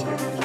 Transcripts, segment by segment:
Podcast.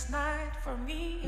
Sleepless night for me,